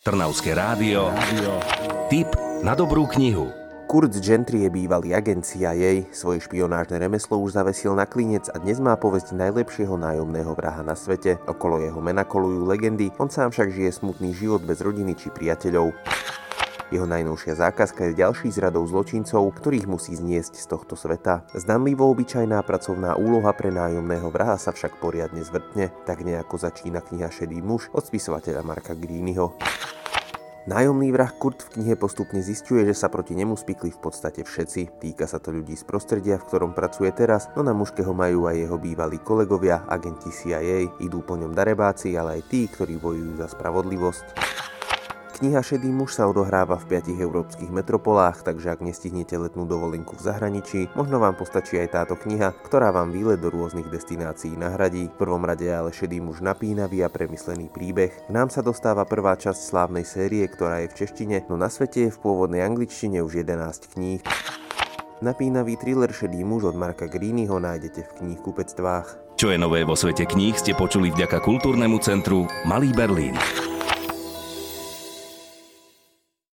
Trnavské rádio. Tip na dobrú knihu. Kurt Gentry je bývalý agent CIA, svoje špionážne remeslo už zavesil na klinec a dnes má povesť najlepšieho nájomného vraha na svete. Okolo jeho mena kolujú legendy, on sám však žije smutný život bez rodiny či priateľov. Jeho najnovšia zákazka je ďalší z radov zločincov, ktorých musí zniesť z tohto sveta. Zdanlivo obyčajná pracovná úloha pre nájomného vraha sa však poriadne zvrtne, tak nejako začína kniha Šedý muž od spisovateľa Marka Greenyho. Nájomný vrah Kurt v knihe postupne zistuje, že sa proti nemu spikli v podstate všetci. Týka sa to ľudí z prostredia, v ktorom pracuje teraz, no na mužkého majú aj jeho bývalí kolegovia, agenti CIA, idú po ňom darebáci, ale aj tí, ktorí bojujú za spravodlivosť. Kniha Šedý muž sa odohráva v piatich európskych metropolách, takže ak nestihnete letnú dovolenku v zahraničí, možno vám postačí aj táto kniha, ktorá vám výlet do rôznych destinácií nahradí. V prvom rade ale Šedý muž napínavý a premyslený príbeh. K nám sa dostáva prvá časť slávnej série, ktorá je v češtine, no na svete je v pôvodnej angličtine už 11 kníh. Napínavý thriller Šedý muž od Marka Greenyho nájdete v knihkupectvách. Čo je nové vo svete kníh ste počuli vďaka kultúrnemu centru Malý Berlín.